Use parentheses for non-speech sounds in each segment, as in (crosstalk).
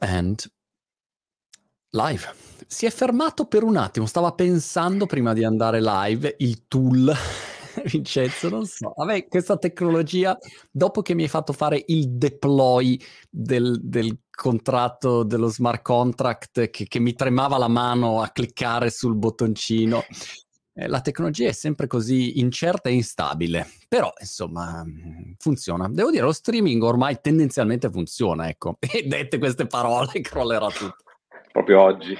And live. Si è fermato per un attimo, stava pensando prima di andare live il tool. (laughs) Vincenzo, non so. Me questa tecnologia, dopo che mi hai fatto fare il deploy del, del contratto, dello smart contract, che, che, mi tremava la mano a cliccare sul bottoncino, eh, la tecnologia è sempre così incerta e instabile, però insomma funziona. Devo dire, lo streaming ormai tendenzialmente funziona, ecco, (laughs) e dette queste parole (laughs) crollerà tutto. Proprio oggi.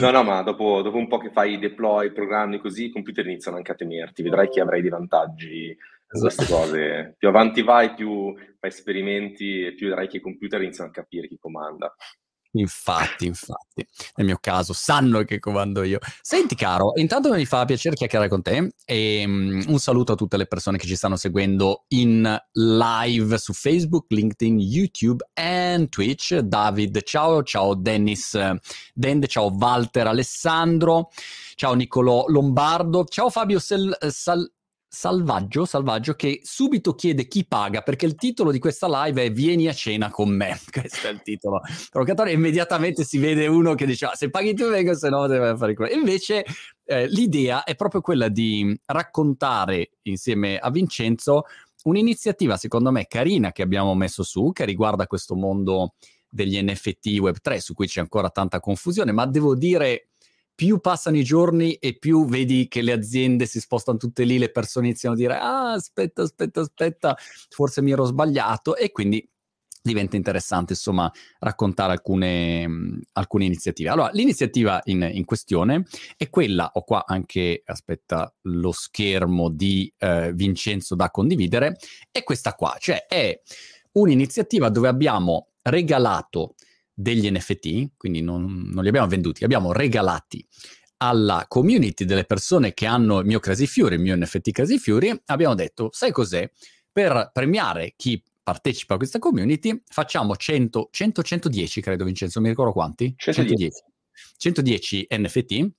No, no, ma dopo, dopo un po' che fai i deploy, programmi così, i computer iniziano anche a temerti, vedrai che avrai dei vantaggi su queste esatto. cose. Più avanti vai, più fai esperimenti e più vedrai che i computer iniziano a capire chi comanda. Infatti, infatti, nel mio caso sanno che comando io. Senti caro, intanto mi fa piacere chiacchierare con te e um, un saluto a tutte le persone che ci stanno seguendo in live su Facebook, LinkedIn, YouTube e Twitch. David, ciao, ciao Dennis Dende, ciao Walter Alessandro, ciao Niccolò Lombardo, ciao Fabio Sel- Sal- Salvaggio, Salvaggio che subito chiede chi paga perché il titolo di questa live è Vieni a cena con me. (laughs) Questo è il titolo provocatorio. Immediatamente si vede uno che dice ah, se paghi tu vengo, se no deve fare quello. Invece eh, l'idea è proprio quella di raccontare insieme a Vincenzo un'iniziativa secondo me carina che abbiamo messo su che riguarda questo mondo degli NFT Web3 su cui c'è ancora tanta confusione, ma devo dire più passano i giorni e più vedi che le aziende si spostano tutte lì, le persone iniziano a dire ah aspetta, aspetta, aspetta, forse mi ero sbagliato e quindi diventa interessante insomma raccontare alcune, mh, alcune iniziative. Allora, l'iniziativa in, in, questione è quella, ho qua anche, aspetta, lo schermo di eh, Vincenzo da condividere, è questa qua, cioè è un'iniziativa dove abbiamo regalato degli NFT, quindi non, non li abbiamo venduti, li abbiamo regalati alla community delle persone che hanno il mio Crazy Fury, il mio NFT Crazy Fury, abbiamo detto, sai cos'è? Per premiare chi partecipa a questa community facciamo 100, 100 110 credo Vincenzo, mi ricordo quanti? 110. 110 NFT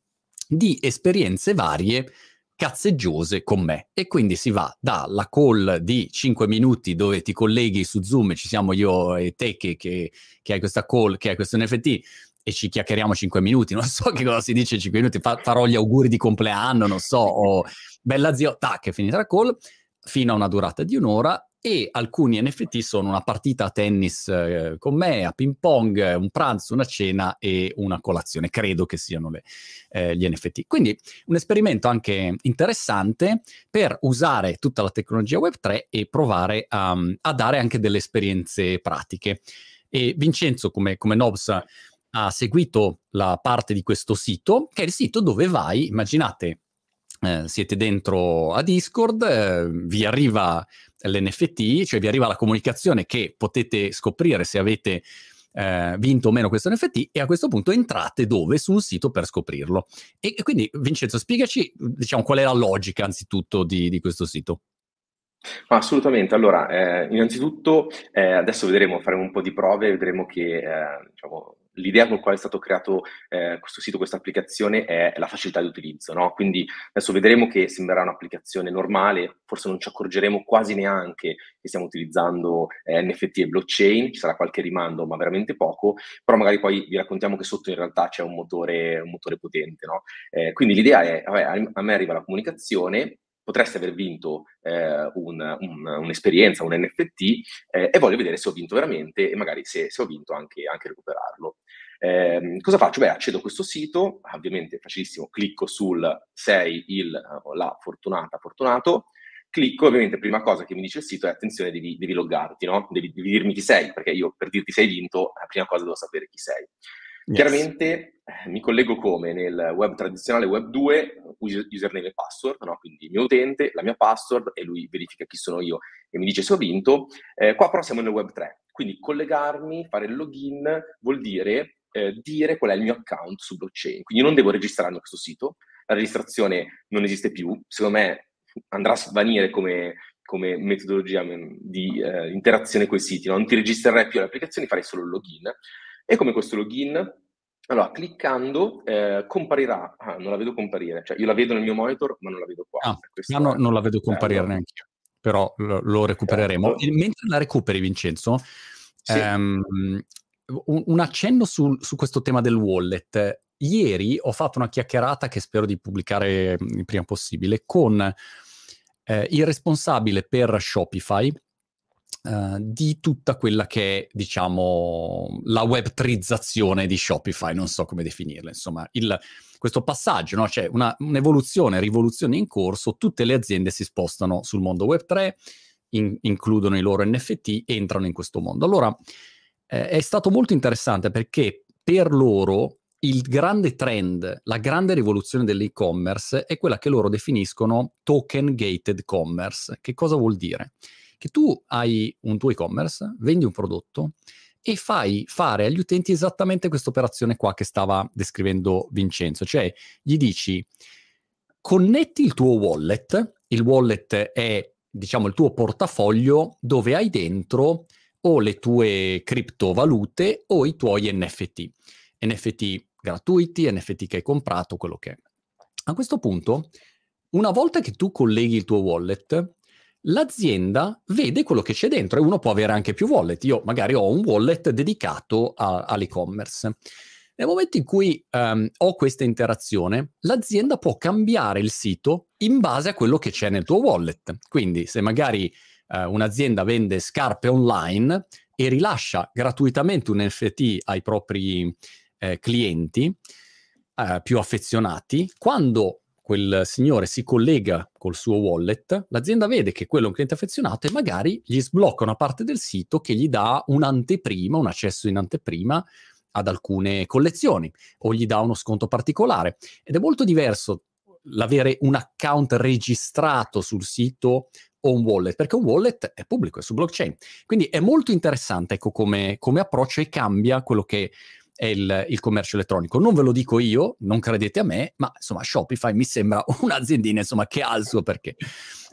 di esperienze varie cazzeggiose con me. E quindi si va dalla call di 5 minuti dove ti colleghi su Zoom, ci siamo io e te che, che, che hai questa call, che hai questo NFT, e ci chiacchieriamo 5 minuti, (laughs) non so che cosa si dice 5 minuti, fa, farò gli auguri di compleanno, non so, o bella zio, tac, è finita la call, fino a una durata di un'ora e alcuni NFT sono una partita a tennis eh, con me, a ping pong, un pranzo, una cena e una colazione, credo che siano le, eh, gli NFT. Quindi un esperimento anche interessante per usare tutta la tecnologia Web3 e provare a, a dare anche delle esperienze pratiche. E Vincenzo, come, come Nobs, ha seguito la parte di questo sito, che è il sito dove vai, immaginate, eh, siete dentro a Discord, eh, vi arriva l'NFT, cioè vi arriva la comunicazione che potete scoprire se avete eh, vinto o meno questo NFT e a questo punto entrate dove? Su un sito per scoprirlo. E, e quindi Vincenzo, spiegaci diciamo, qual è la logica anzitutto di, di questo sito. Assolutamente. Allora, eh, innanzitutto eh, adesso vedremo, faremo un po' di prove, vedremo che eh, diciamo, l'idea con quale è stato creato eh, questo sito, questa applicazione è la facilità di utilizzo, no? Quindi adesso vedremo che sembrerà un'applicazione normale, forse non ci accorgeremo quasi neanche che stiamo utilizzando eh, NFT e blockchain, ci sarà qualche rimando, ma veramente poco, però magari poi vi raccontiamo che sotto in realtà c'è un motore, un motore potente, no? eh, quindi l'idea è, vabbè, a me arriva la comunicazione, potreste aver vinto eh, un, un, un'esperienza, un NFT eh, e voglio vedere se ho vinto veramente e magari se, se ho vinto anche, anche recuperarlo. Eh, cosa faccio? Beh, accedo a questo sito, ovviamente facilissimo, clicco sul sei il, la fortunata, fortunato, clicco, ovviamente prima cosa che mi dice il sito è attenzione, devi, devi loggarti, no? devi, devi dirmi chi sei, perché io per dirti sei vinto, la prima cosa devo sapere chi sei. Chiaramente eh, mi collego come nel web tradizionale web 2, username e password, no? quindi il mio utente, la mia password e lui verifica chi sono io e mi dice se ho vinto. Eh, qua però siamo nel web 3, quindi collegarmi, fare il login vuol dire eh, dire qual è il mio account su blockchain, quindi non devo registrarmi a questo sito, la registrazione non esiste più, secondo me andrà a svanire come, come metodologia mm, di eh, interazione con i siti, no? non ti registrerai più alle applicazioni, farei solo il login e come questo login? Allora, cliccando eh, comparirà, ah, non la vedo comparire, cioè io la vedo nel mio monitor, ma non la vedo qua. Ah, no, non la vedo comparire neanche io, però lo, lo recupereremo. Certo. mentre la recuperi, Vincenzo, sì. ehm, un, un accenno su, su, questo tema del wallet. Ieri ho fatto una chiacchierata che spero di pubblicare il prima possibile con eh, il responsabile per Shopify Uh, di tutta quella che è, diciamo, la web3izzazione di Shopify, non so come definirla, insomma, il, questo passaggio, no? c'è una, un'evoluzione, rivoluzione in corso, tutte le aziende si spostano sul mondo web3, in, includono i loro NFT, entrano in questo mondo. Allora, eh, è stato molto interessante perché per loro il grande trend, la grande rivoluzione dell'e-commerce è quella che loro definiscono token gated commerce. Che cosa vuol dire? Che tu hai un tuo e-commerce, vendi un prodotto e fai fare agli utenti esattamente questa operazione qua che stava descrivendo Vincenzo, cioè gli dici connetti il tuo wallet, il wallet è diciamo il tuo portafoglio dove hai dentro o le tue criptovalute o i tuoi NFT. NFT gratuiti, NFT che hai comprato, quello che è. A questo punto, una volta che tu colleghi il tuo wallet, l'azienda vede quello che c'è dentro e uno può avere anche più wallet. Io magari ho un wallet dedicato a, all'e-commerce. Nel momento in cui um, ho questa interazione, l'azienda può cambiare il sito in base a quello che c'è nel tuo wallet. Quindi se magari uh, un'azienda vende scarpe online e rilascia gratuitamente un NFT ai propri eh, clienti uh, più affezionati, quando quel signore si collega col suo wallet, l'azienda vede che quello è un cliente affezionato e magari gli sblocca una parte del sito che gli dà un'anteprima, un accesso in anteprima ad alcune collezioni o gli dà uno sconto particolare. Ed è molto diverso l'avere un account registrato sul sito o un wallet, perché un wallet è pubblico, è su blockchain. Quindi è molto interessante ecco, come, come approccio e cambia quello che è il, il, commercio elettronico. Non ve lo dico io, non credete a me, ma insomma Shopify mi sembra (laughs) un'aziendina insomma, che ha il suo perché.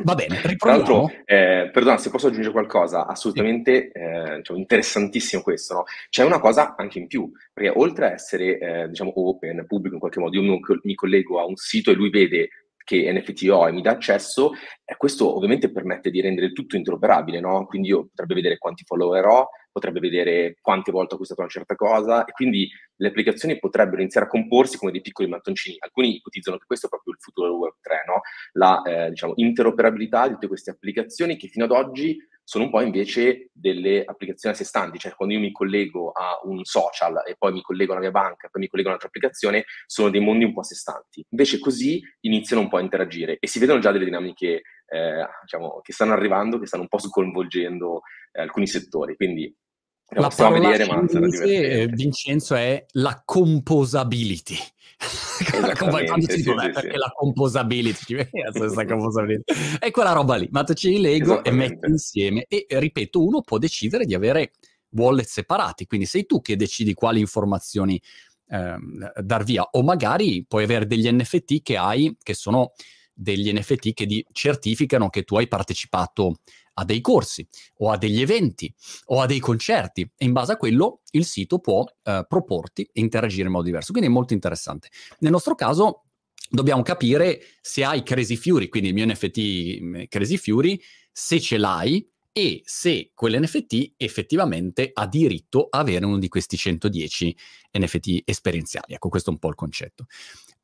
Va bene, riproviamo. Tra l'altro, eh, perdona, se posso aggiungere qualcosa, assolutamente sì. eh, diciamo, interessantissimo questo, no? C'è una cosa anche in più, perché oltre a essere, eh, diciamo, open, pubblico in qualche modo, io mi collego a un sito e lui vede che NFT ho e mi dà accesso, eh, questo ovviamente permette di rendere tutto interoperabile, no? Quindi io potrebbe vedere quanti follower ho, potrebbe vedere quante volte ho acquistato una certa cosa e quindi le applicazioni potrebbero iniziare a comporsi come dei piccoli mattoncini. Alcuni ipotizzano che questo è proprio il futuro del Web3, no? La eh, diciamo, interoperabilità di tutte queste applicazioni che fino ad oggi sono un po' invece delle applicazioni a sé stanti, cioè quando io mi collego a un social e poi mi collego alla mia banca, poi mi collego a un'altra applicazione, sono dei mondi un po' a sé stanti. Invece così iniziano un po' a interagire e si vedono già delle dinamiche eh, diciamo, che stanno arrivando, che stanno un po' sconvolgendo eh, alcuni settori. Quindi la possiamo vedere, ma divertente. Vincenzo è la composability. Quando si sì, sì, perché la composability, è (laughs) quella roba lì, ma tu ce li lego e metti insieme e ripeto, uno può decidere di avere wallet separati, quindi sei tu che decidi quali informazioni ehm, dar via o magari puoi avere degli NFT che hai che sono degli NFT che di- certificano che tu hai partecipato a dei corsi o a degli eventi o a dei concerti e in base a quello il sito può eh, proporti e interagire in modo diverso. Quindi è molto interessante. Nel nostro caso dobbiamo capire se hai Crazy Fury, quindi il mio NFT mm, Crazy Fury, se ce l'hai e se quell'NFT effettivamente ha diritto a avere uno di questi 110 NFT esperienziali. Ecco, questo è un po' il concetto.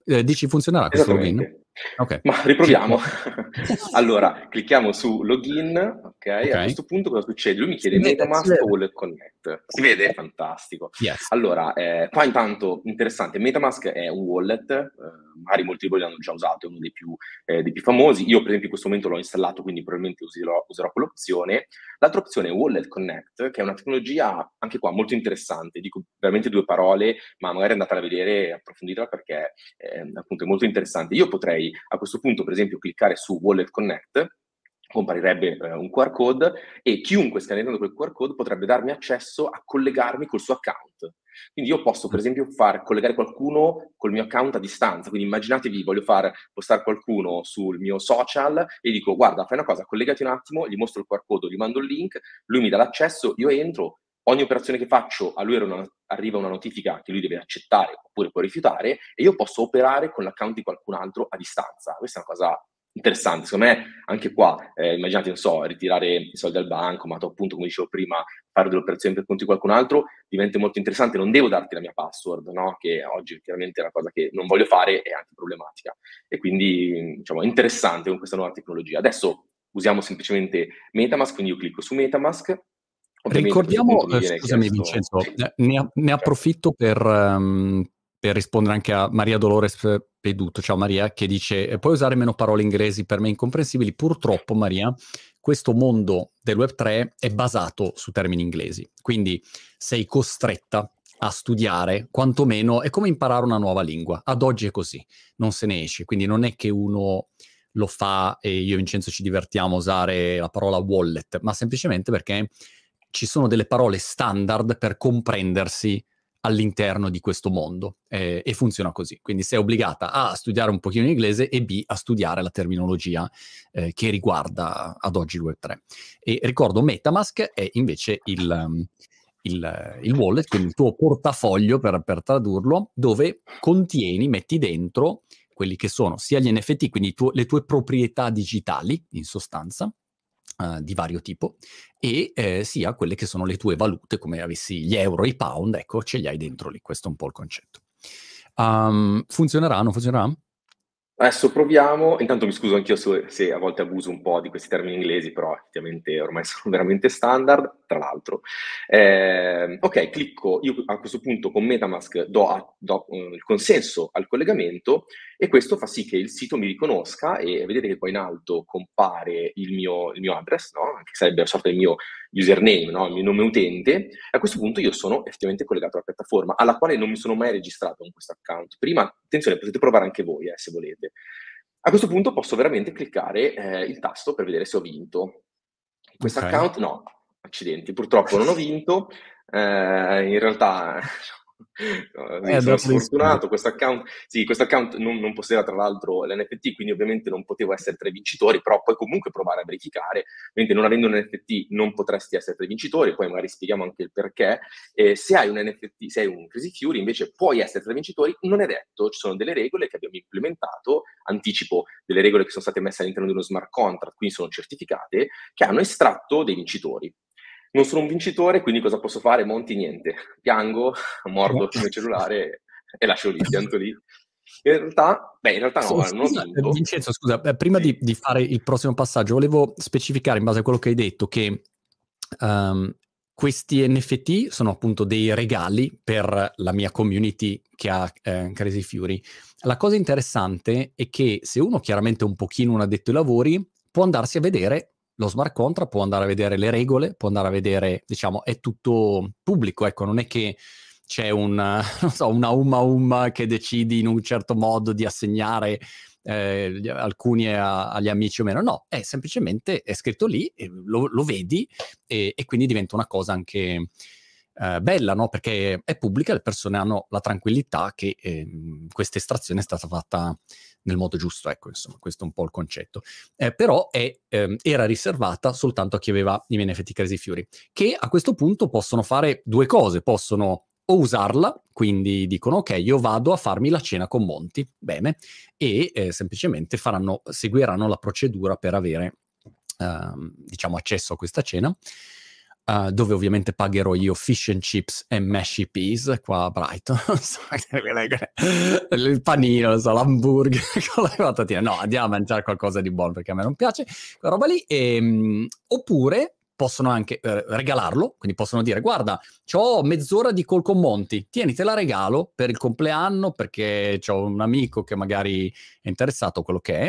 Eh, dici funzionerà questo login? Okay. Ma riproviamo. (laughs) allora, clicchiamo su login, okay? okay? A questo punto cosa succede? Lui mi chiede Metamask o Wallet Connect. Si vede? Fantastico. Yes. Allora, eh, qua intanto interessante, Metamask è un wallet, eh, magari molti di voi l'hanno già usato, è uno dei più, eh, dei più, famosi. Io per esempio in questo momento l'ho installato, quindi probabilmente userò, userò quell'opzione. L'altra opzione è Wallet Connect, che è una tecnologia anche qua molto interessante, dico veramente due parole, ma magari andate a vedere e approfonditela perché eh, appunto è molto interessante. Io potrei potrei a questo punto, per esempio, cliccare su Wallet Connect, comparirebbe eh, un QR code e chiunque scannando quel QR code potrebbe darmi accesso a collegarmi col suo account. Quindi io posso, per esempio, far collegare qualcuno col mio account a distanza. Quindi immaginatevi, voglio far postare qualcuno sul mio social e dico, guarda, fai una cosa, collegati un attimo, gli mostro il QR code, gli mando il link, lui mi dà l'accesso, io entro, ogni operazione che faccio a lui arriva una notifica che lui deve accettare oppure può rifiutare e io posso operare con l'account di qualcun altro a distanza. Questa è una cosa interessante. Secondo me, anche qua, eh, immaginate, non so, ritirare i soldi dal banco, ma appunto, come dicevo prima, fare delle operazioni per conto di qualcun altro diventa molto interessante. Non devo darti la mia password, no? Che oggi chiaramente è una cosa che non voglio fare e anche problematica. E quindi, diciamo, è interessante con questa nuova tecnologia. Adesso usiamo semplicemente Metamask, quindi io clicco su Metamask. Ricordiamo, eh, scusami. Vincenzo, eh, ne, ne approfitto per, um, per rispondere anche a Maria Dolores Peduto, ciao Maria, che dice eh, puoi usare meno parole inglesi per me incomprensibili. Purtroppo, Maria, questo mondo del Web3 è basato su termini inglesi, quindi sei costretta a studiare, quantomeno è come imparare una nuova lingua. Ad oggi è così, non se ne esce, quindi non è che uno lo fa e io e Vincenzo ci divertiamo a usare la parola wallet, ma semplicemente perché ci sono delle parole standard per comprendersi all'interno di questo mondo eh, e funziona così. Quindi sei obbligata A a studiare un pochino in inglese e B a studiare la terminologia eh, che riguarda ad oggi il Web3. E ricordo Metamask è invece il, um, il, il wallet, quindi il tuo portafoglio per, per tradurlo, dove contieni, metti dentro quelli che sono sia gli NFT, quindi tu, le tue proprietà digitali in sostanza, Uh, di vario tipo e eh, sia quelle che sono le tue valute, come avessi gli euro, i pound, ecco, ce li hai dentro lì, questo è un po' il concetto. Um, funzionerà, non funzionerà? Adesso proviamo, intanto mi scuso anch'io se, se, a volte abuso un po' di questi termini inglesi, però effettivamente ormai (laughs) sono veramente standard, tra l'altro. Eh, ok, clicco, io a questo punto con Metamask do, a, do uh, il consenso al collegamento e questo fa sì che il sito mi riconosca e vedete che poi in alto compare il mio, il mio address, no? che sarebbe una sorta del mio username, no? il mio nome utente. A questo punto io sono effettivamente collegato alla piattaforma, alla quale non mi sono mai registrato con questo account. Prima, attenzione, potete provare anche voi eh, se volete. A questo punto posso veramente cliccare eh, il tasto per vedere se ho vinto. Questo okay. account no, accidenti, purtroppo non ho vinto. Eh, in realtà (laughs) eh, sono sfortunato, questo account, sì, questo account non, non possedeva tra l'altro l'NFT, quindi ovviamente non potevo essere tra i vincitori, però puoi comunque provare a verificare, mentre non avendo un NFT non potresti essere tra i vincitori, poi magari spieghiamo anche il perché. Eh, se hai un NFT, se hai un Crazy Fury, invece puoi essere tra i vincitori, non è detto, ci sono delle regole che abbiamo implementato, anticipo delle regole che sono state messe all'interno di uno smart contract, quindi sono certificate, che hanno estratto dei vincitori non sono un vincitore, quindi cosa posso fare? Monti niente. Piango, mordo il mio cellulare e lascio lì, (laughs) pianto lì. In realtà, beh, in realtà no, scusa, non vinto. Vincenzo, scusa, prima di, di, fare il prossimo passaggio, volevo specificare in base a quello che hai detto che um, questi NFT sono appunto dei regali per la mia community che ha eh, Crazy Fury. La cosa interessante è che se uno chiaramente un pochino un addetto ai lavori, può andarsi a vedere lo smart contract può andare a vedere le regole, può andare a vedere, diciamo, è tutto pubblico, ecco, non è che c'è un, (laughs) so, una umma umma che decidi in un certo modo di assegnare eh, alcuni a, agli amici o meno, no, è semplicemente è scritto lì, lo, lo vedi e, e, quindi diventa una cosa anche eh, bella, no? Perché è pubblica, le persone hanno la tranquillità che eh, questa estrazione è stata fatta nel modo giusto, ecco, insomma, questo è un po' il concetto. Eh, però è, ehm, era riservata soltanto a chi aveva i NFT Crazy Fury, che a questo punto possono fare due cose, possono o usarla, quindi dicono ok, io vado a farmi la cena con Monti, bene, e eh, semplicemente faranno, seguiranno la procedura per avere, ehm, diciamo, accesso a questa cena. Uh, dove ovviamente pagherò io fish and chips e mashy peas qua a Brighton, (laughs) (laughs) il panino, so, l'hamburger (laughs) con le patatine. No, andiamo a mangiare qualcosa di buono perché a me non piace quella roba lì. E, um, oppure possono anche eh, regalarlo, quindi possono dire guarda, ho mezz'ora di col con Monti, tieni, te la regalo per il compleanno perché ho un amico che magari è interessato a quello che è,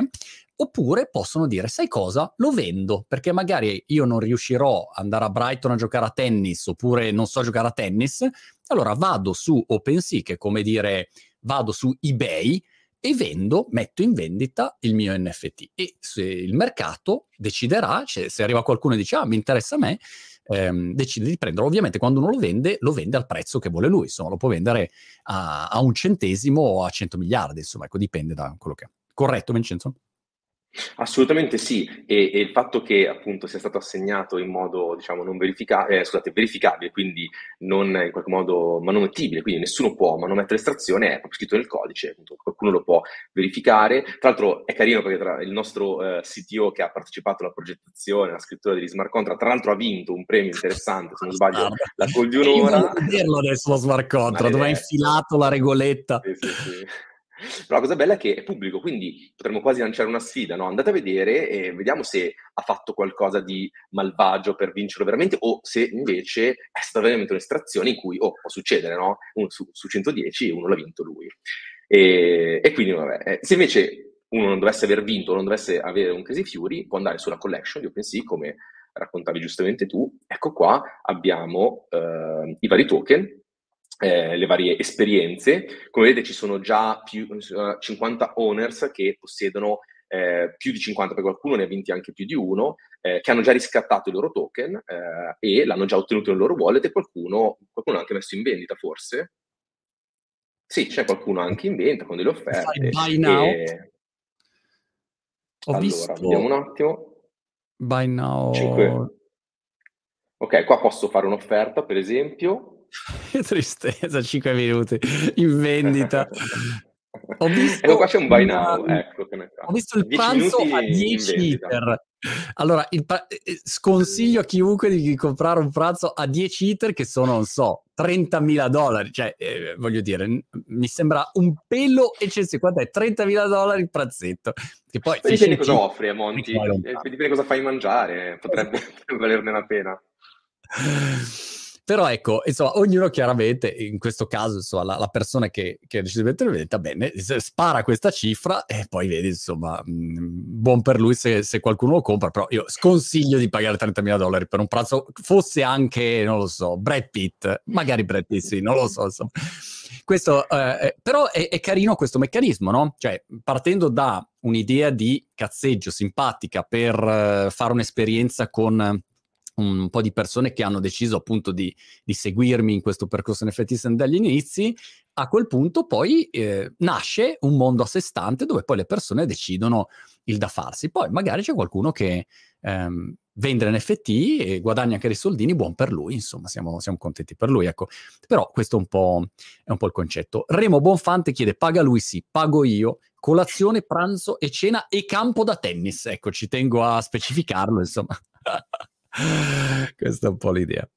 Oppure possono dire, sai cosa? Lo vendo, perché magari io non riuscirò ad andare a Brighton a giocare a tennis, oppure non so giocare a tennis, allora vado su OpenSea, che è come dire vado su eBay e vendo, metto in vendita il mio NFT. E se il mercato deciderà, cioè se arriva qualcuno e dice, ah, mi interessa a me, ehm, decide di prenderlo. Ovviamente quando uno lo vende, lo vende al prezzo che vuole lui, insomma, lo può vendere a, a un centesimo o a 100 miliardi, insomma, ecco, dipende da quello che è. Corretto, Vincenzo? Assolutamente sì, e, e, il fatto che appunto sia stato assegnato in modo diciamo non verificabile, eh, scusate, verificabile, quindi non in qualche modo manomettibile, quindi nessuno può manomettere l'estrazione, è proprio scritto nel codice, appunto, qualcuno lo può verificare. Tra l'altro è carino perché tra il nostro eh, CTO che ha partecipato alla progettazione, alla scrittura degli smart contract, tra l'altro ha vinto un premio interessante, se non sbaglio, la call di un'ora. Io vederlo adesso lo smart contract, dove ha infilato la regoletta. Sì, sì, sì. Però la cosa bella è che è pubblico, quindi potremmo quasi lanciare una sfida, no? Andate a vedere e vediamo se ha fatto qualcosa di malvagio per vincerlo veramente o se invece è stata veramente un'estrazione in cui, oh, può succedere, no? Uno su, su 110 uno l'ha vinto lui. E, e quindi, vabbè, eh, se invece uno non dovesse aver vinto o non dovesse avere un Crazy Fury, può andare sulla collection di OpenSea, come raccontavi giustamente tu. Ecco qua abbiamo eh, i vari token eh, le varie esperienze. Come vedete ci sono già più uh, 50 owners che possiedono eh, più di 50, perché qualcuno ne ha vinti anche più di uno, eh, che hanno già riscattato i loro token eh, e l'hanno già ottenuto nel loro wallet e qualcuno, qualcuno l'ha anche messo in vendita forse. Sì, c'è qualcuno anche in vendita con delle offerte. Buy now. E... Ho allora, visto... vediamo un attimo. Buy now. 5. Ok, qua posso fare un'offerta, per esempio. Che (laughs) tristezza, 5 minuti in vendita. (laughs) Ho visto ecco qua c'è un buy now, una... ecco, ho visto il pranzo a 10 liter. Allora, pa- eh, eh, sconsiglio a chiunque di comprare un pranzo a 10 liter che sono, non so, 30.000 dollari. Cioè, eh, voglio dire, mi sembra un pelo eccessivo. Quanto è? 30.000 dollari il pranzetto. Che poi dipende cosa offri a Monti, dipende cosa fai mangiare, potrebbe (laughs) valerne la pena. Però ecco, insomma, ognuno chiaramente, in questo caso, insomma, la, la persona che, che ha deciso di mettere bene, spara questa cifra e poi vedi, insomma, mm, buon per lui se, se, qualcuno lo compra, però io sconsiglio di pagare 30.000 dollari per un pranzo, fosse anche, non lo so, Brad Pitt, magari Brad Pitt sì, non lo so, insomma. Questo, eh, eh però è, è carino questo meccanismo, no? Cioè, partendo da un'idea di cazzeggio simpatica per uh, fare un'esperienza con un po' di persone che hanno deciso appunto di, di seguirmi in questo percorso NFT dagli inizi, a quel punto poi eh, nasce un mondo a sé stante dove poi le persone decidono il da farsi. Poi magari c'è qualcuno che ehm, vende NFT e guadagna anche dei soldini, buon per lui, insomma, siamo, siamo contenti per lui, ecco. Però questo è un, po', è un po' il concetto. Remo Bonfante chiede, paga lui sì, pago io, colazione, pranzo e cena e campo da tennis. Ecco, ci tengo a specificarlo, insomma. (laughs) (laughs) Questa è un po' l'idea.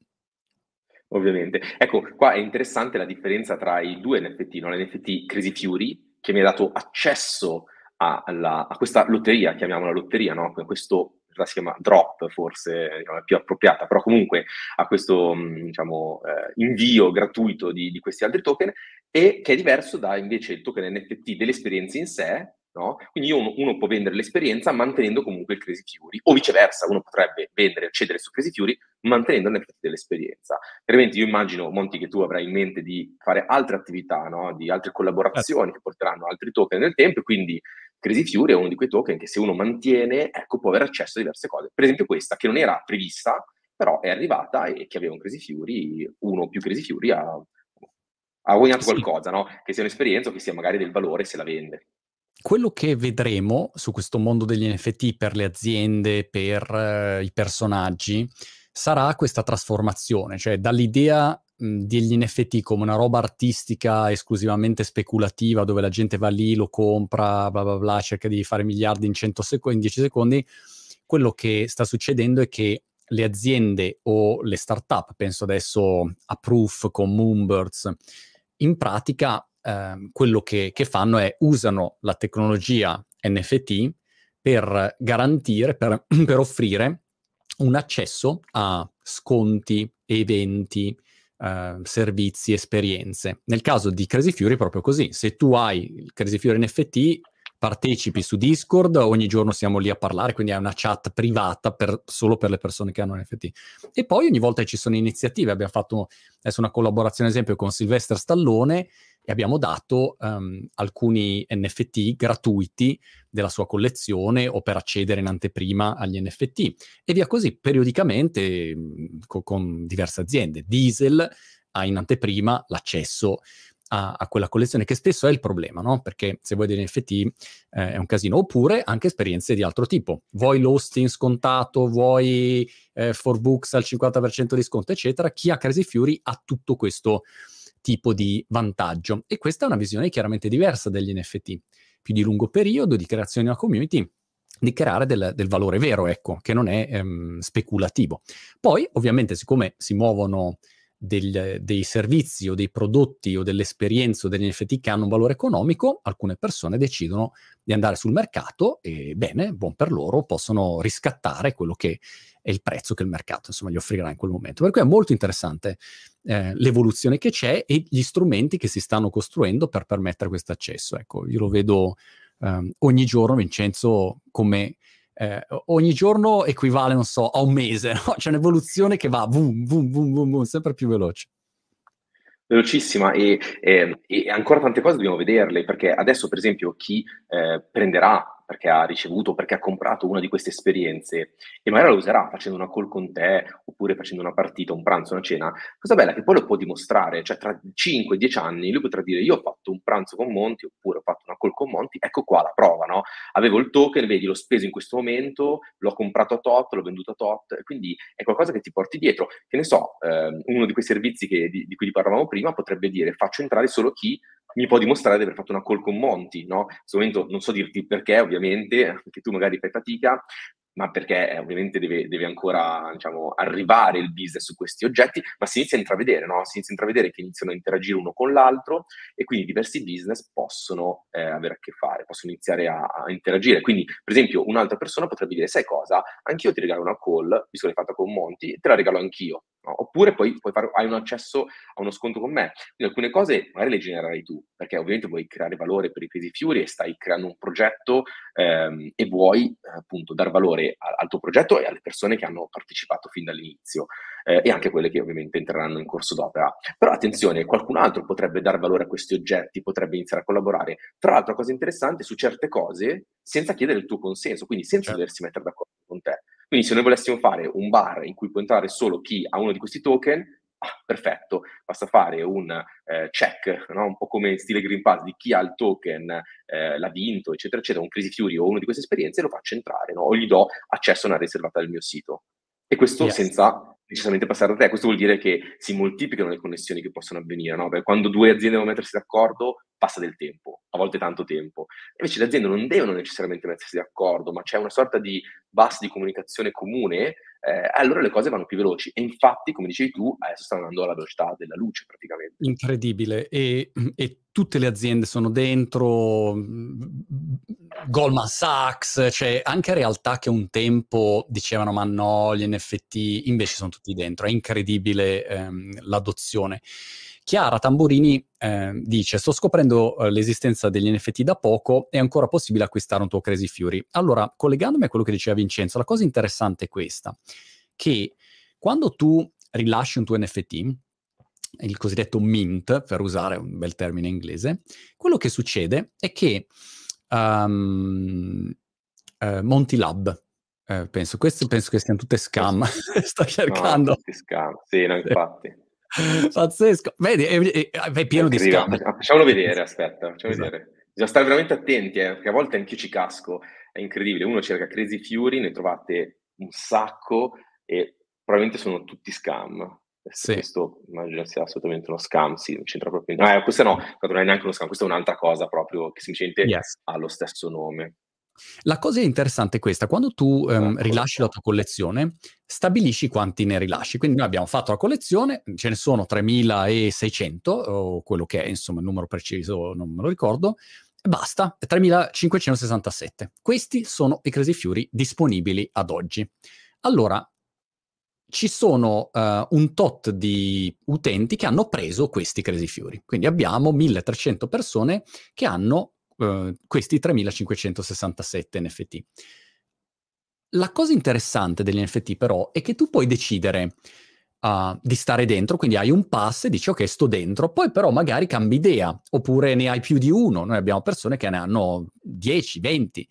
Ovviamente. Ecco, qua è interessante la differenza tra i due NFT, no? l'NFT Crazy Fury, che mi ha dato accesso alla, a questa lotteria, chiamiamola lotteria, no? questo si chiama drop forse diciamo, è più appropriata, però comunque a questo diciamo, eh, invio gratuito di, di, questi altri token e che è diverso da invece il token NFT delle esperienze in sé No? Quindi uno, uno, può vendere l'esperienza mantenendo comunque il Crazy Fury, o viceversa, uno potrebbe vendere e cedere su Crazy Fury mantenendo l'effetto dell'esperienza. Chiaramente io immagino, Monti, che tu avrai in mente di fare altre attività, no? di altre collaborazioni che porteranno altri token nel tempo, quindi Crazy Fury è uno di quei token che se uno mantiene, ecco, può avere accesso a diverse cose. Per esempio questa, che non era prevista, però è arrivata e che aveva un Crazy Fury, uno più Crazy Fury ha, ha guadagnato sì. qualcosa, no? che sia un'esperienza o che sia magari del valore se la vende quello che vedremo su questo mondo degli NFT per le aziende, per uh, i personaggi, sarà questa trasformazione, cioè dall'idea degli NFT come una roba artistica esclusivamente speculativa, dove la gente va lì, lo compra, bla bla bla, cerca di fare miliardi in, 100 secondi, in 10 secondi, quello che sta succedendo è che le aziende o le start-up, penso adesso a Proof con Moonbirds, in pratica Ehm, quello che, che, fanno è usano la tecnologia NFT per garantire, per, (clears throat) per offrire un accesso a sconti, eventi, Uh, servizi, esperienze. Nel caso di Crazy Fury è proprio così. Se tu hai il Crazy Fury NFT, partecipi su Discord, ogni giorno siamo lì a parlare, quindi hai una chat privata per, solo per le persone che hanno NFT. E poi ogni volta ci sono iniziative, abbiamo fatto adesso una collaborazione, ad esempio, con Sylvester Stallone e abbiamo dato um, alcuni NFT gratuiti della sua collezione o per accedere in anteprima agli NFT e via così periodicamente co- con diverse aziende. Diesel ha in anteprima l'accesso a, a, quella collezione, che spesso è il problema, no? Perché se vuoi degli NFT eh, è un casino, oppure anche esperienze di altro tipo. Vuoi l'hosting scontato, vuoi eh, for books al 50% di sconto, eccetera. Chi ha Crazy Fury ha tutto questo tipo di vantaggio. E questa è una visione chiaramente diversa degli NFT, più di lungo periodo, di creazione di una community, di creare del, del, valore vero, ecco, che non è ehm, speculativo. Poi, ovviamente, siccome si muovono del, dei servizi o dei prodotti o delle esperienze o degli NFT che hanno un valore economico, alcune persone decidono di andare sul mercato e bene, buon per loro, possono riscattare quello che è il prezzo che il mercato insomma gli offrirà in quel momento. Per cui è molto interessante eh, l'evoluzione che c'è e gli strumenti che si stanno costruendo per permettere questo accesso. Ecco, io lo vedo um, ogni giorno, Vincenzo, come eh, ogni giorno equivale, non so, a un mese, (laughs) no? C'è un'evoluzione che va boom, boom, boom, boom, boom, sempre più veloce. Velocissima e, e, e, ancora tante cose dobbiamo vederle, perché adesso, per esempio, chi eh, prenderà perché ha ricevuto, perché ha comprato una di queste esperienze e magari la userà facendo una call con te oppure facendo una partita, un pranzo, una cena, cosa bella che poi lo può dimostrare, cioè tra 5-10 anni lui potrà dire io ho fatto un pranzo con Monti oppure ho fatto una call con Monti, ecco qua la prova, no? Avevo il token, vedi, l'ho speso in questo momento, l'ho comprato a tot, l'ho venduto a tot, quindi è qualcosa che ti porti dietro. Che ne so, eh, uno di quei servizi che, di, di cui parlavamo prima potrebbe dire faccio entrare solo chi mi può dimostrare di aver fatto una call con Monti, no? In questo momento non so dirti perché, ovviamente, perché tu magari fai fatica, ma perché eh, ovviamente deve, deve ancora diciamo, arrivare il business su questi oggetti, ma si inizia a intravedere, no? si inizia a intravedere che iniziano a interagire uno con l'altro e quindi diversi business possono eh, avere a che fare, possono iniziare a, a, interagire. Quindi, per esempio, un'altra persona potrebbe dire, sai cosa, anch'io ti regalo una call, visto che l'hai fatta con Monti, te la regalo anch'io. No? Oppure poi fare, hai un accesso a uno sconto con me. Quindi alcune cose magari le genererai tu, perché ovviamente vuoi creare valore per i Crazy Fury e stai creando un progetto ehm, e vuoi appunto dar valore a, al tuo progetto e alle persone che hanno partecipato fin dall'inizio eh, e anche quelle che ovviamente entreranno in corso d'opera. Però attenzione, qualcun altro potrebbe dar valore a questi oggetti, potrebbe iniziare a collaborare. Tra l'altro, cosa interessante, su certe cose senza chiedere il tuo consenso, quindi senza certo. doversi mettere d'accordo con te. Quindi se noi volessimo fare un bar in cui può entrare solo chi ha uno di questi token, ah, perfetto, basta fare un eh, check, no? un po' come in stile Green Pass, di chi ha il token, eh, l'ha vinto, eccetera, eccetera, un Crazy Fury o una di queste esperienze, lo faccio entrare, no? o gli do accesso a una riservata del mio sito. E questo yes. senza necessariamente passare da te. Questo vuol dire che si moltiplicano le connessioni che possono avvenire, no? Perché quando due aziende devono mettersi d'accordo, passa del tempo, a volte tanto tempo. Invece le aziende non devono necessariamente mettersi d'accordo, ma c'è una sorta di base di comunicazione comune, eh, allora le cose vanno più veloci. E infatti, come dicevi tu, adesso stanno andando alla velocità della luce praticamente. Incredibile. E, e tutte le aziende sono dentro, Goldman Sachs, cioè anche realtà che un tempo dicevano ma no, gli NFT, invece sono tutti dentro. È incredibile ehm, l'adozione. Chiara Tamburini eh, dice: Sto scoprendo eh, l'esistenza degli NFT da poco, è ancora possibile acquistare un tuo Crazy Fury. Allora, collegandomi a quello che diceva Vincenzo, la cosa interessante è questa: che quando tu rilasci un tuo NFT, il cosiddetto mint, per usare un bel termine inglese, quello che succede è che um, uh, Monty Lab, uh, penso, queste penso che siano tutte scam, (laughs) sto cercando. No, scam, sì, no, infatti. (laughs) Pazzesco. Vedi, è, è, è pieno di scam. Facciamolo vedere, aspetta, facciamo esatto. vedere. Bisogna stare veramente attenti, eh, perché a volte anch'io ci casco. È incredibile. Uno cerca Crazy Fury, ne trovate un sacco e probabilmente sono tutti scam. Sì. Questo immagino sia assolutamente uno scam, sì, non c'entra proprio niente. No, eh, questo no, non è neanche uno scam, questa è un'altra cosa proprio che semplicemente yes. ha lo stesso nome. La cosa interessante è questa, quando tu um, rilasci la tua collezione, stabilisci quanti ne rilasci. Quindi noi abbiamo fatto la collezione, ce ne sono 3600, o quello che è, insomma, il numero preciso non me lo ricordo, e basta, 3567. Questi sono i Crazy Fury disponibili ad oggi. Allora, ci sono uh, un tot di utenti che hanno preso questi Crazy Fury. Quindi abbiamo 1300 persone che hanno uh, questi 3567 NFT. La cosa interessante degli NFT però è che tu puoi decidere uh, di stare dentro, quindi hai un pass e dici ok sto dentro, poi però magari cambi idea oppure ne hai più di uno, noi abbiamo persone che ne hanno 10, 20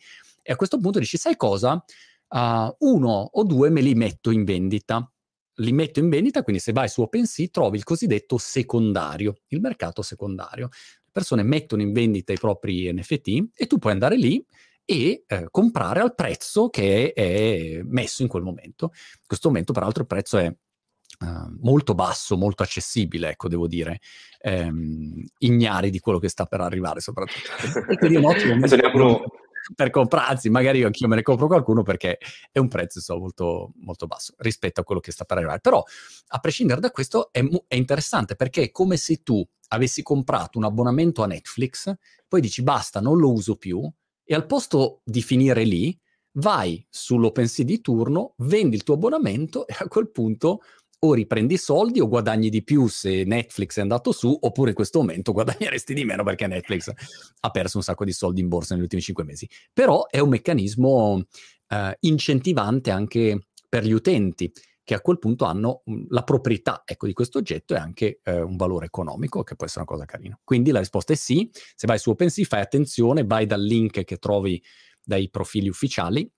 e a questo punto dici sai cosa? Uh, uno o due me li metto in vendita. li metto in vendita, quindi se vai su OpenSea trovi il cosiddetto secondario, il mercato secondario. Persone mettono in vendita i propri NFT e tu puoi andare lì e eh, comprare al prezzo che è messo in quel momento. In questo momento, peraltro, il prezzo è Uh, molto basso, molto accessibile, ecco, devo dire, ehm, ignari di quello che sta per arrivare, soprattutto. (laughs) e quindi è un ottimo momento per comprarsi, magari io anch'io me ne compro qualcuno perché è un prezzo insomma, molto, molto basso rispetto a quello che sta per arrivare. Però, a prescindere da questo, è, è interessante perché è come se tu avessi comprato un abbonamento a Netflix, poi dici basta, non lo uso più, e al posto di finire lì, vai sull'OpenSea di turno, vendi il tuo abbonamento e a quel punto o riprendi i soldi o guadagni di più se Netflix è andato su, oppure in questo momento guadagneresti di meno perché Netflix ha perso un sacco di soldi in borsa negli ultimi cinque mesi. Però è un meccanismo eh, incentivante anche per gli utenti che a quel punto hanno mh, la proprietà ecco, di questo oggetto e anche eh, un valore economico, che può essere una cosa carina. Quindi la risposta è sì, se vai su OpenSea fai attenzione, vai dal link che trovi dai profili ufficiali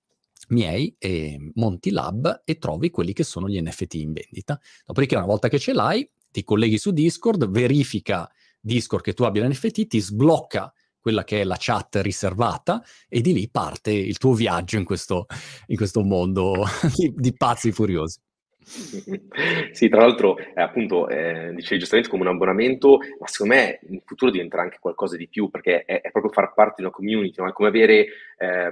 miei e monti lab e trovi quelli che sono gli NFT in vendita. Dopodiché una volta che ce l'hai, ti colleghi su Discord, verifica Discord che tu abbia l'NFT, ti sblocca quella che è la chat riservata e di lì parte il tuo viaggio in questo, in questo mondo (laughs) di, di pazzi furiosi. (laughs) Sì, tra l'altro, eh, appunto, eh, dicevi giustamente come un abbonamento, ma secondo me in futuro diventerà anche qualcosa di più, perché è, è proprio far parte di una community, no? è come avere eh,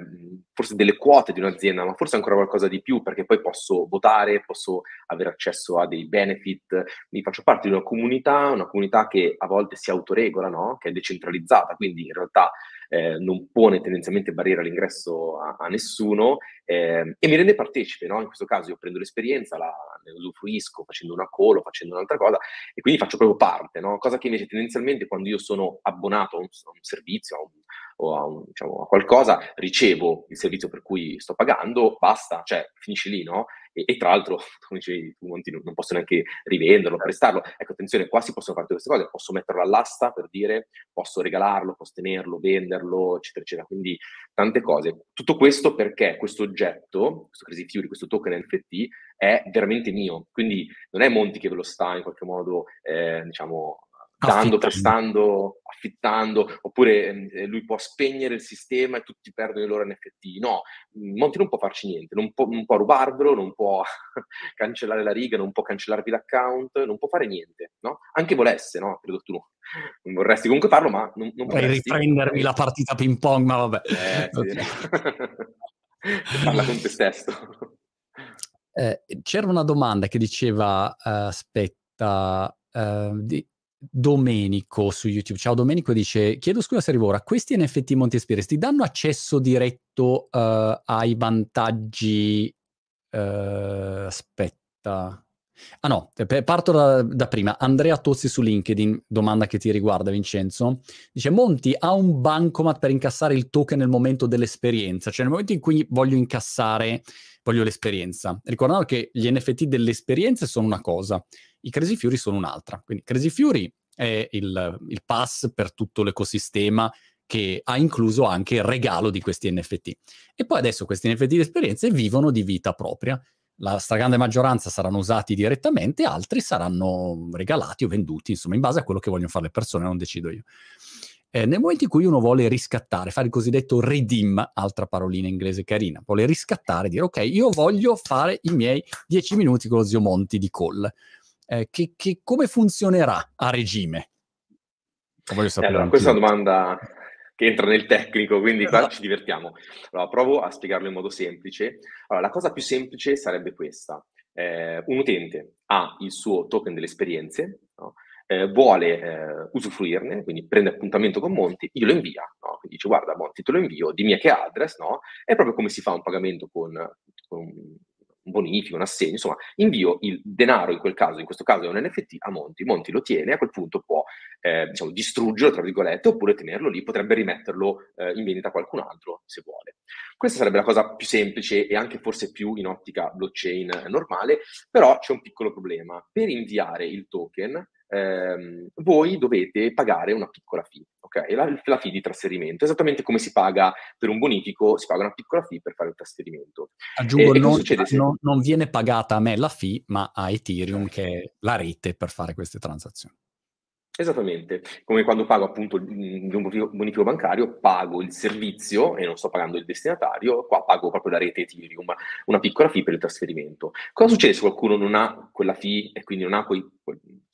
forse delle quote di un'azienda, ma forse ancora qualcosa di più, perché poi posso votare, posso avere accesso a dei benefit, mi faccio parte di una comunità, una comunità che a volte si autoregola, no? che è decentralizzata, quindi in realtà eh, non pone tendenzialmente barriera all'ingresso a, a nessuno eh, e mi rende partecipe, no? In questo caso io prendo l'esperienza, la, ne usufruisco facendo una call facendo un'altra cosa e quindi faccio proprio parte, no? Cosa che invece tendenzialmente quando io sono abbonato a un, a un servizio, a un, o a, un, diciamo, a, qualcosa, ricevo il servizio per cui sto pagando, basta, cioè finisce lì, no? E, e tra l'altro, (laughs) come dicevi tu, Monti, non, non posso neanche rivenderlo, prestarlo. Ecco, attenzione, qua si possono fare tutte queste cose, posso metterlo all'asta per dire, posso regalarlo, posso tenerlo, venderlo, eccetera, eccetera. Quindi tante cose. Tutto questo perché questo oggetto, questo Crazy Fury, questo token NFT, è veramente mio. Quindi non è Monti che ve lo sta in qualche modo, eh, diciamo, dando, prestando, affittando, oppure eh, lui può spegnere il sistema e tutti perdono i loro NFT. No, Monti non può farci niente, non può, non può rubarvelo, non può (laughs) cancellare la riga, non può cancellarvi l'account, non può fare niente, no? Anche volesse, no? Credo tu non vorresti comunque farlo, ma non, non Puoi riprendermi la partita ping pong, ma vabbè. Eh, sì. (laughs) (laughs) Parla con te stesso. Eh, c'era una domanda che diceva, uh, aspetta, uh, di, Domenico su YouTube. Ciao Domenico dice: Chiedo scusa se arrivo ora. Questi NFT Monte Spirits ti danno accesso diretto uh, ai vantaggi? Uh, aspetta. Ah no, parto da, da, prima. Andrea Tozzi su LinkedIn, domanda che ti riguarda Vincenzo. Dice Monti ha un bancomat per incassare il token nel momento dell'esperienza, cioè nel momento in cui voglio incassare, voglio l'esperienza. Ricordando che gli NFT delle esperienze sono una cosa, i Crazy Fury sono un'altra. Quindi Crazy Fury è il, il pass per tutto l'ecosistema che ha incluso anche il regalo di questi NFT. E poi adesso questi NFT di esperienze vivono di vita propria. La stragrande maggioranza saranno usati direttamente, altri saranno regalati o venduti, insomma, in base a quello che vogliono fare le persone, non decido io. Eh, nel momento in cui uno vuole riscattare, fare il cosiddetto redeem, altra parolina inglese carina, vuole riscattare, dire ok, io voglio fare i miei 10 minuti con lo zio Monti di call eh, che, che, come funzionerà a regime? Eh, allora, questa è una domanda che entra nel tecnico, quindi qua esatto. ci divertiamo. Allora, provo a spiegarlo in modo semplice. Allora, la cosa più semplice sarebbe questa. Eh, un utente ha il suo token delle esperienze, no? eh, vuole eh, usufruirne, quindi prende appuntamento con Monti, io lo invia, no? quindi dice guarda Monti te lo invio, dimmi a che address, no? è proprio come si fa un pagamento con, con un bonifico, un assegno, insomma, invio il denaro in quel caso, in questo caso è un NFT, a Monti, Monti lo tiene, a quel punto può, eh, diciamo, distruggerlo, tra virgolette, oppure tenerlo lì, potrebbe rimetterlo eh, in vendita a qualcun altro, se vuole. Questa sarebbe la cosa più semplice e anche forse più in ottica blockchain normale, però c'è un piccolo problema. Per inviare il token, ehm, voi dovete pagare una piccola fee, ok? La, la fee di trasferimento, esattamente come si paga per un bonifico, si paga una piccola fee per fare il trasferimento. Aggiungo, e, non, e non, non viene pagata a me la fee, ma a Ethereum, che è la rete per fare queste transazioni. Esattamente, come quando pago appunto di un bonifico bancario, pago il servizio e non sto pagando il destinatario, qua pago proprio la rete Ethereum, una piccola fee per il trasferimento. Cosa succede se qualcuno non ha quella fee e quindi non ha quei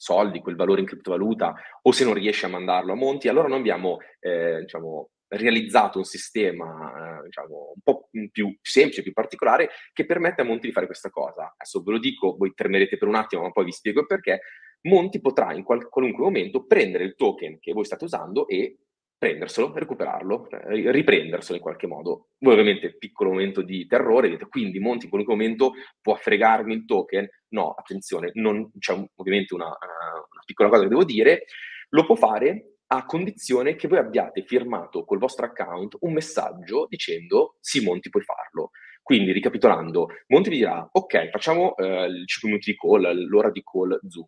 soldi, quel valore in criptovaluta o se non riesce a mandarlo a monti? Allora noi abbiamo eh, diciamo, realizzato un sistema eh, diciamo, un po' più semplice, più particolare, che permette a Monti di fare questa cosa. Adesso ve lo dico, voi tremerete per un attimo, ma poi vi spiego perché. Monti potrà in qual- qualunque momento prendere il token che voi state usando e prenderselo, recuperarlo, eh, riprenderselo in qualche modo. Voi ovviamente, piccolo momento di terrore, dite quindi Monti in qualunque momento può fregarmi il token? No, attenzione, non, c'è ovviamente una, una piccola cosa che devo dire, lo può fare a condizione che voi abbiate firmato col vostro account un messaggio dicendo sì Monti puoi farlo. Quindi ricapitolando, Monti vi dirà ok facciamo eh, il 5 minuti di call, l'ora di call Zoom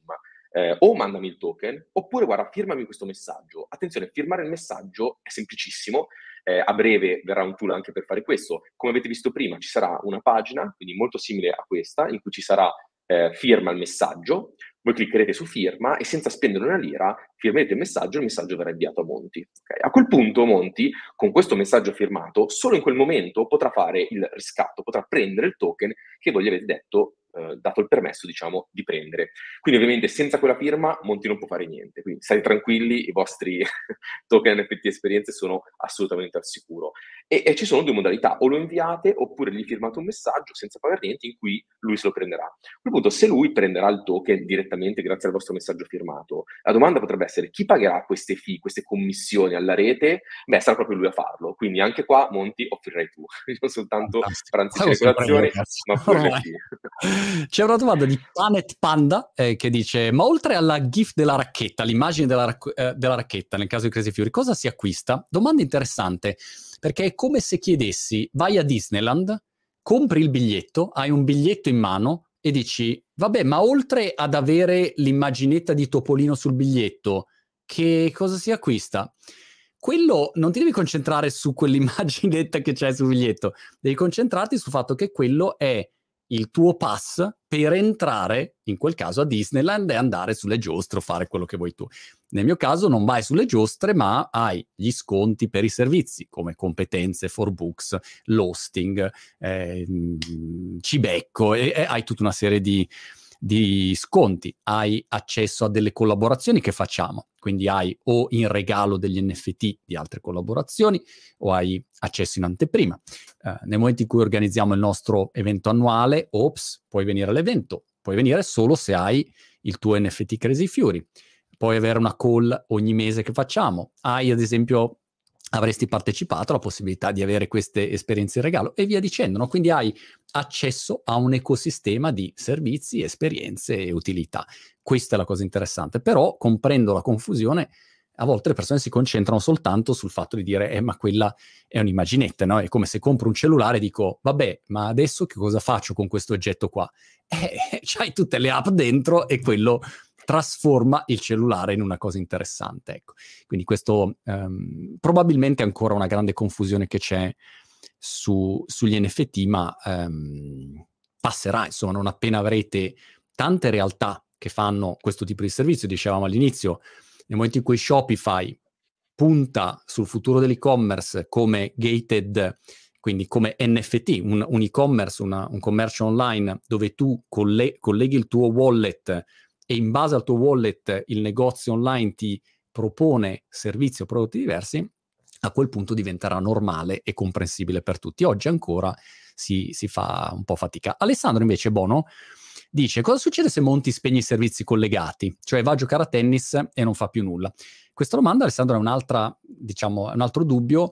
eh, o mandami il token, oppure guarda, firmami questo messaggio. Attenzione, firmare il messaggio è semplicissimo, eh, a breve verrà un tool anche per fare questo. Come avete visto prima, ci sarà una pagina, quindi molto simile a questa, in cui ci sarà eh, firma il messaggio, voi cliccherete su firma e senza spendere una lira firmerete il messaggio e il messaggio verrà inviato a Monti. Okay? A quel punto Monti, con questo messaggio firmato, solo in quel momento potrà fare il riscatto, potrà prendere il token che voi gli avete detto eh, dato il permesso, diciamo, di prendere. Quindi ovviamente senza quella firma Monti non può fare niente, quindi state tranquilli, i vostri (laughs) token NFT esperienze sono assolutamente al sicuro. E, e, ci sono due modalità, o lo inviate oppure gli firmate un messaggio senza pagare niente in cui lui se lo prenderà. A quel punto, se lui prenderà il token direttamente grazie al vostro messaggio firmato, la domanda potrebbe essere chi pagherà queste fee, queste commissioni alla rete? Beh, sarà proprio lui a farlo. Quindi anche qua, Monti, offrirai tu, (laughs) non soltanto pranzi di colazione, ma pure le fee. C'è una domanda di Planet Panda eh, che dice: Ma oltre alla GIF della racchetta, l'immagine della, rac- eh, della racchetta nel caso di Crazy Fury, cosa si acquista? Domanda interessante perché è come se chiedessi: vai a Disneyland, compri il biglietto, hai un biglietto in mano e dici: Vabbè, ma oltre ad avere l'immaginetta di Topolino sul biglietto, che cosa si acquista? quello non ti devi concentrare su quell'immaginetta che c'è sul biglietto, devi concentrarti sul fatto che quello è il tuo pass per entrare, in quel caso, a Disneyland e andare sulle giostre o fare quello che vuoi tu. Nel mio caso non vai sulle giostre, ma hai gli sconti per i servizi come competenze, for books, l'hosting, eh, Cibecco e, e hai tutta una serie di, di sconti, hai accesso a delle collaborazioni che facciamo, quindi hai o in regalo degli NFT di altre collaborazioni o hai accesso in anteprima. Eh, nel momento in cui organizziamo il nostro evento annuale, ops, puoi venire all'evento, puoi venire solo se hai il tuo NFT Crazy Fury. Puoi avere una call ogni mese che facciamo. Hai ad esempio avresti partecipato alla possibilità di avere queste esperienze in regalo e via dicendo. No? Quindi hai accesso a un ecosistema di servizi, esperienze e utilità. Questa è la cosa interessante, però comprendo la confusione. A volte le persone si concentrano soltanto sul fatto di dire, eh, ma quella è un'immaginetta, no? È come se compro un cellulare e dico, vabbè, ma adesso che cosa faccio con questo oggetto qua? (laughs) Eh, c'hai tutte le app dentro e quello trasforma il cellulare in una cosa interessante. Ecco. Quindi questo um, probabilmente è ancora una grande confusione che c'è su, sugli NFT, ma um, passerà, insomma, non appena avrete tante realtà che fanno questo tipo di servizio, dicevamo all'inizio, nel momento in cui Shopify punta sul futuro dell'e-commerce come gated, quindi come NFT, un, un e-commerce, una, un commercio online dove tu colle- colleghi il tuo wallet e in base al tuo wallet il negozio online ti propone servizi o prodotti diversi, a quel punto diventerà normale e comprensibile per tutti. Oggi ancora si, si fa un po' fatica. Alessandro invece Bono dice cosa succede se Monti spegne i servizi collegati, cioè va a giocare a tennis e non fa più nulla. Questa domanda Alessandro è un'altra, diciamo, un altro dubbio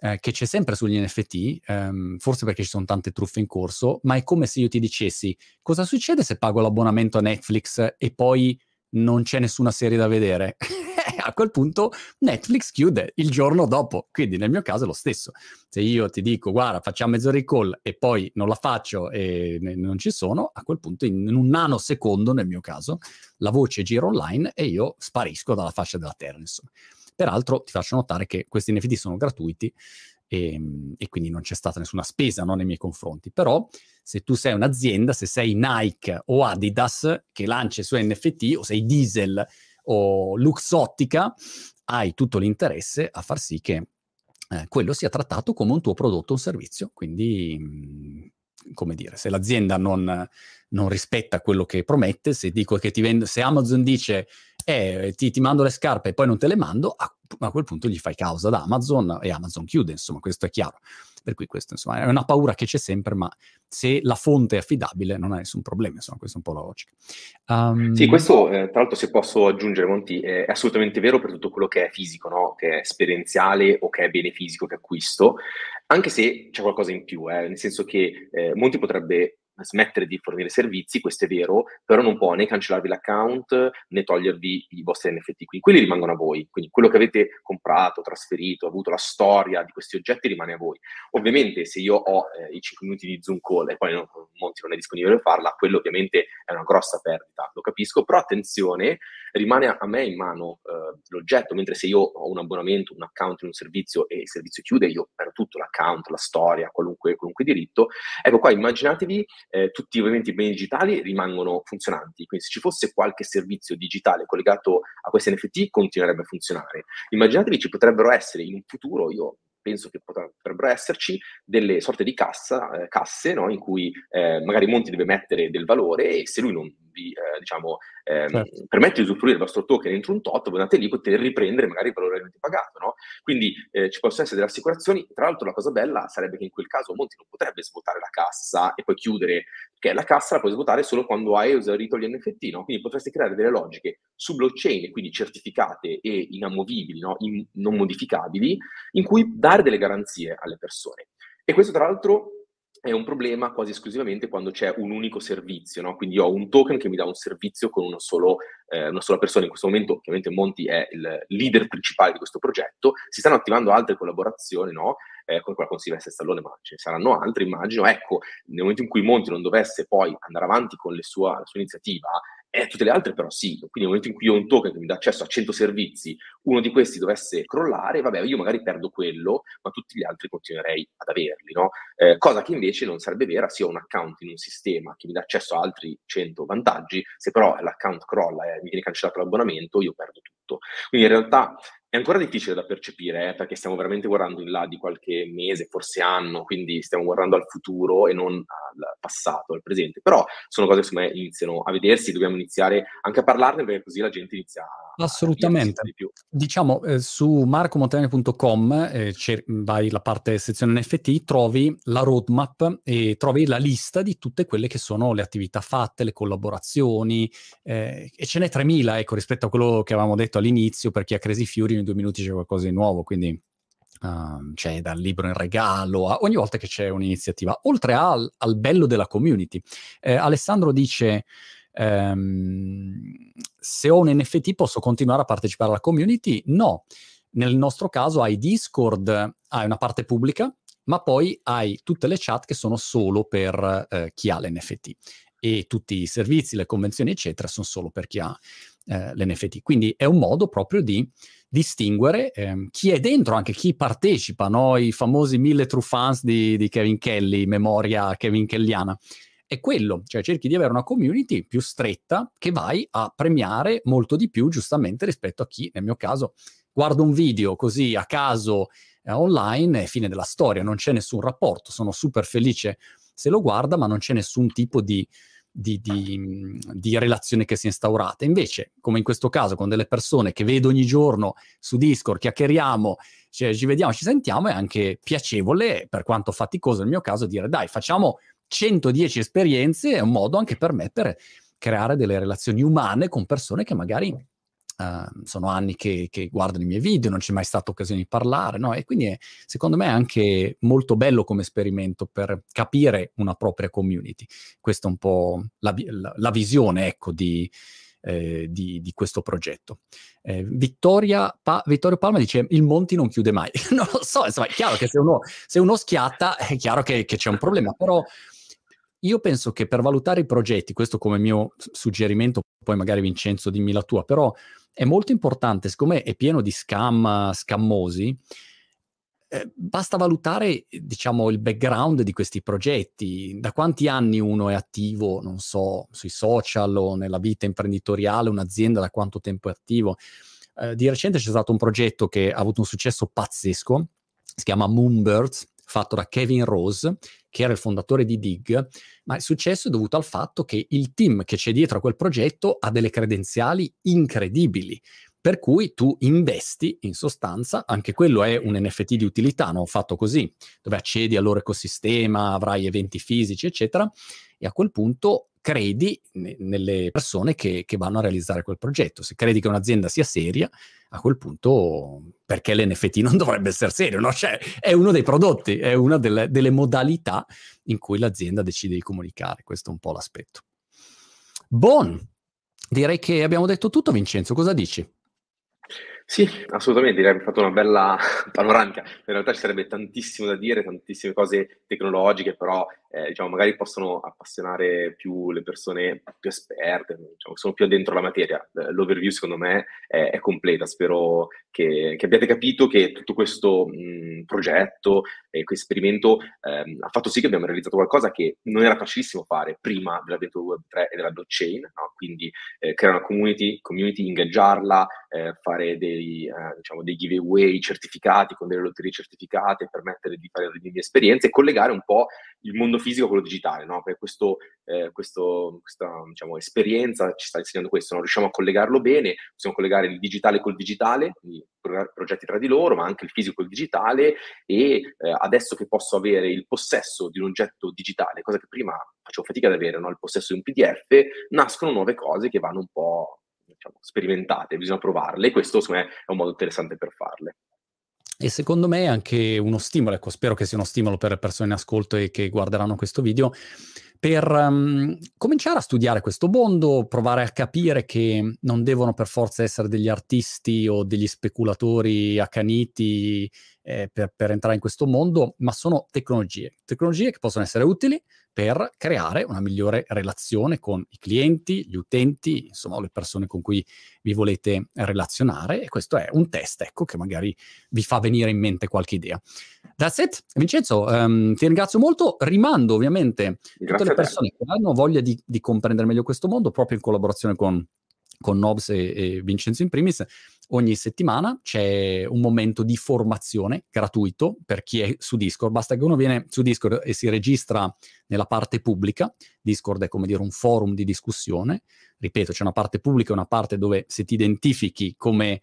eh, che c'è sempre sugli NFT, ehm, forse perché ci sono tante truffe in corso, ma è come se io ti dicessi cosa succede se pago l'abbonamento a Netflix e poi non c'è nessuna serie da vedere. (laughs) a quel punto Netflix chiude il giorno dopo, quindi nel mio caso è lo stesso. Se io ti dico guarda facciamo mezz'ora di call e poi non la faccio e non ci sono, a quel punto in un nanosecondo nel mio caso la voce gira online e io sparisco dalla faccia della terra insomma. Peraltro ti faccio notare che questi NFT sono gratuiti e, ehm, e, quindi non c'è stata nessuna spesa no, nei miei confronti. Però se tu sei un'azienda, se sei Nike o Adidas che lancia i suoi NFT o sei Diesel o Luxottica, hai tutto l'interesse a far sì che eh, quello sia trattato come un tuo prodotto o un servizio. Quindi, mh, come dire, se l'azienda non, non, rispetta quello che promette, se, dico che ti vendo, se Amazon dice eh, ti, ti, mando le scarpe e poi non te le mando, a, a quel punto gli fai causa da Amazon e Amazon chiude, insomma, questo è chiaro. Per cui questo, insomma, è una paura che c'è sempre, ma se la fonte è affidabile non ha nessun problema, insomma, questa è un po' la logica. Um... Sì, questo, eh, tra l'altro, se posso aggiungere, Monti, è assolutamente vero per tutto quello che è fisico, no? che è esperienziale o che è bene fisico, che acquisto, anche se c'è qualcosa in più, eh, nel senso che eh, Monti potrebbe smettere di fornire servizi, questo è vero, però non può né cancellarvi l'account né togliervi i vostri NFT, quindi quelli rimangono a voi, quindi quello che avete comprato, trasferito, avuto la storia di questi oggetti rimane a voi. Ovviamente se io ho eh, i 5 minuti di Zoom call e poi non, Monti non è disponibile per farla, quello ovviamente è una grossa perdita, lo capisco, però attenzione, rimane a me in mano eh, l'oggetto, mentre se io ho un abbonamento, un account in un servizio e il servizio chiude, io perdo tutto l'account, la storia, qualunque, qualunque diritto. Ecco qua, immaginatevi eh, tutti ovviamente i beni digitali rimangono funzionanti, quindi se ci fosse qualche servizio digitale collegato a questi NFT continuerebbe a funzionare. Immaginatevi ci potrebbero essere in un futuro, io penso che potrebbero esserci delle sorte di cassa, eh, casse no? in cui eh, magari Monti deve mettere del valore e se lui non vi eh, diciamo, ehm, certo. permette di usufruire il vostro token entro un tot, voi andate lì potete riprendere magari il valore realmente pagato. No? Quindi eh, ci possono essere delle assicurazioni. Tra l'altro la cosa bella sarebbe che in quel caso Monti non potrebbe svuotare la cassa e poi chiudere, perché la cassa la puoi svuotare solo quando hai esaurito gli NFT. No? Quindi potreste creare delle logiche su blockchain, quindi certificate e inamovibili, no? In, non modificabili, in cui dare delle garanzie alle persone. E questo tra l'altro è un problema quasi esclusivamente quando c'è un unico servizio, no? quindi ho un token che mi dà un servizio con solo, eh, una sola persona. In questo momento ovviamente Monti è il leader principale di questo progetto, si stanno attivando altre collaborazioni, no? Eh, come quella con Silvestre Stallone, ma ce ne saranno altre immagino. Ecco, nel momento in cui Monti non dovesse poi andare avanti con sua, la sua iniziativa, e tutte le altre però sì, quindi nel momento in cui ho un token che mi dà accesso a 100 servizi, uno di questi dovesse crollare, vabbè, io magari perdo quello, ma tutti gli altri continuerei ad averli, no? Eh, cosa che invece non sarebbe vera se ho un account in un sistema che mi dà accesso a altri 100 vantaggi, se però l'account crolla e mi viene cancellato l'abbonamento, io perdo tutto. Quindi in realtà è ancora difficile da percepire, eh, perché stiamo veramente guardando in là di qualche mese, forse anno, quindi stiamo guardando al futuro e non al passato, al presente. Però sono cose che secondo me iniziano a vedersi, dobbiamo iniziare anche a parlarne perché così la gente inizia a... Assolutamente. Di più. Diciamo, eh, su marcomontagne.com eh, vai la parte sezione NFT, trovi la roadmap e trovi la lista di tutte quelle che sono le attività fatte, le collaborazioni, eh, e ce n'è 3.000, ecco, rispetto a quello che avevamo detto all'inizio, per chi ha Crazy Fury in due minuti c'è qualcosa di nuovo, quindi uh, c'è dal libro in regalo a ogni volta che c'è un'iniziativa, oltre al, al bello della community. Eh, Alessandro dice... Um, se ho un NFT posso continuare a partecipare alla community? No. Nel nostro caso hai Discord, hai una parte pubblica, ma poi hai tutte le chat che sono solo per eh, chi ha l'NFT e tutti i servizi, le convenzioni, eccetera, sono solo per chi ha eh, l'NFT. Quindi è un modo proprio di distinguere eh, chi è dentro, anche chi partecipa, no? i famosi mille true fans di, di Kevin Kelly, memoria Kevin Kelliana. È quello, cioè cerchi di avere una community più stretta che vai a premiare molto di più, giustamente, rispetto a chi, nel mio caso, guarda un video così a caso eh, online e fine della storia, non c'è nessun rapporto, sono super felice se lo guarda, ma non c'è nessun tipo di di, di, di, relazione che si è instaurata. Invece, come in questo caso, con delle persone che vedo ogni giorno su Discord, chiacchieriamo, cioè, ci vediamo, ci sentiamo, è anche piacevole, per quanto faticoso nel mio caso, dire dai, facciamo 110 esperienze, è un modo anche per me per creare delle relazioni umane con persone che magari Uh, sono anni che, che, guardano i miei video, non c'è mai stata occasione di parlare, no? E quindi è, secondo me è anche molto bello come esperimento per capire una propria community. Questa è un po' la, la, la visione, ecco, di, eh, di, di, questo progetto. Eh, pa- Vittorio Palma dice il Monti non chiude mai. (laughs) non lo so, insomma, è chiaro che se uno, se uno schiatta è chiaro che, che c'è un problema, però io penso che per valutare i progetti, questo come mio suggerimento, poi magari Vincenzo dimmi la tua, però è molto importante, siccome è pieno di scam scammosi, eh, basta valutare, diciamo, il background di questi progetti, da quanti anni uno è attivo, non so, sui social o nella vita imprenditoriale, un'azienda da quanto tempo è attivo. Eh, di recente c'è stato un progetto che ha avuto un successo pazzesco, si chiama Moonbirds, fatto da Kevin Rose, che era il fondatore di Dig, ma il successo è dovuto al fatto che il team che c'è dietro a quel progetto ha delle credenziali incredibili. Per cui tu investi in sostanza, anche quello è un NFT di utilità, no? fatto così, dove accedi al loro ecosistema, avrai eventi fisici, eccetera, e a quel punto credi ne- nelle persone che, che, vanno a realizzare quel progetto. Se credi che un'azienda sia seria, a quel punto perché l'NFT non dovrebbe essere serio? No? Cioè, è uno dei prodotti, è una delle, delle modalità in cui l'azienda decide di comunicare. Questo è un po' l'aspetto. Bon, direi che abbiamo detto tutto, Vincenzo. Cosa dici? Sì, assolutamente, direi che fatto una bella (laughs) panoramica. In realtà ci sarebbe tantissimo da dire, tantissime cose tecnologiche, però eh, diciamo, magari possono appassionare più le persone più esperte, diciamo, sono più dentro la materia. Eh, l'overview secondo me è, è completa, spero che, che, abbiate capito che tutto questo mh, progetto e questo esperimento ehm, ha fatto sì che abbiamo realizzato qualcosa che non era facilissimo fare prima dell'avvento del Web3 e della blockchain, no? quindi eh, creare una community, community ingaggiarla, eh, fare dei, eh, diciamo, dei giveaway certificati con delle lotterie certificate, permettere di fare delle esperienze e collegare un po' il mondo fisico con quello digitale, no? Perché questo, eh, questo, questa diciamo, esperienza ci sta insegnando questo, no? riusciamo a collegarlo bene, possiamo collegare il digitale col digitale, quindi progetti tra di loro, ma anche il fisico col digitale e eh, adesso che posso avere il possesso di un oggetto digitale, cosa che prima facevo fatica ad avere, no? il possesso di un PDF, nascono nuove cose che vanno un po' diciamo, sperimentate, bisogna provarle e questo secondo me è un modo interessante per farle. E secondo me è anche uno stimolo, ecco, spero che sia uno stimolo per le persone in ascolto e che guarderanno questo video, per um, cominciare a studiare questo mondo, provare a capire che non devono per forza essere degli artisti o degli speculatori accaniti eh, per, per, entrare in questo mondo, ma sono tecnologie, tecnologie che possono essere utili per creare una migliore relazione con i clienti, gli utenti, insomma le persone con cui vi volete relazionare e questo è un test, ecco, che magari vi fa venire in mente qualche idea. That's it. Vincenzo, um, ti ringrazio molto, rimando ovviamente tutte le persone che hanno voglia di, di comprendere meglio questo mondo proprio in collaborazione con con Nobs e, e, Vincenzo in primis, ogni settimana c'è un momento di formazione gratuito per chi è su Discord. Basta che uno viene su Discord e si registra nella parte pubblica. Discord è come dire un forum di discussione. Ripeto, c'è una parte pubblica e una parte dove se ti identifichi come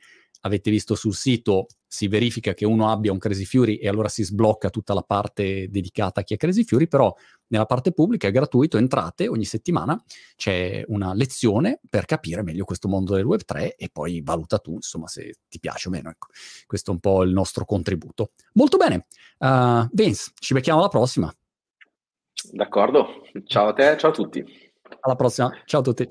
avete visto sul sito, si verifica che uno abbia un Crazy Fury e allora si sblocca tutta la parte dedicata a chi ha Crazy Fury, però nella parte pubblica è gratuito, entrate, ogni settimana c'è una lezione per capire meglio questo mondo del Web3 e poi valuta tu, insomma, se ti piace o meno. Ecco, questo è un po' il nostro contributo. Molto bene, uh, Vince, ci becchiamo alla prossima. D'accordo, ciao a te, ciao a tutti. Alla prossima, ciao a tutti.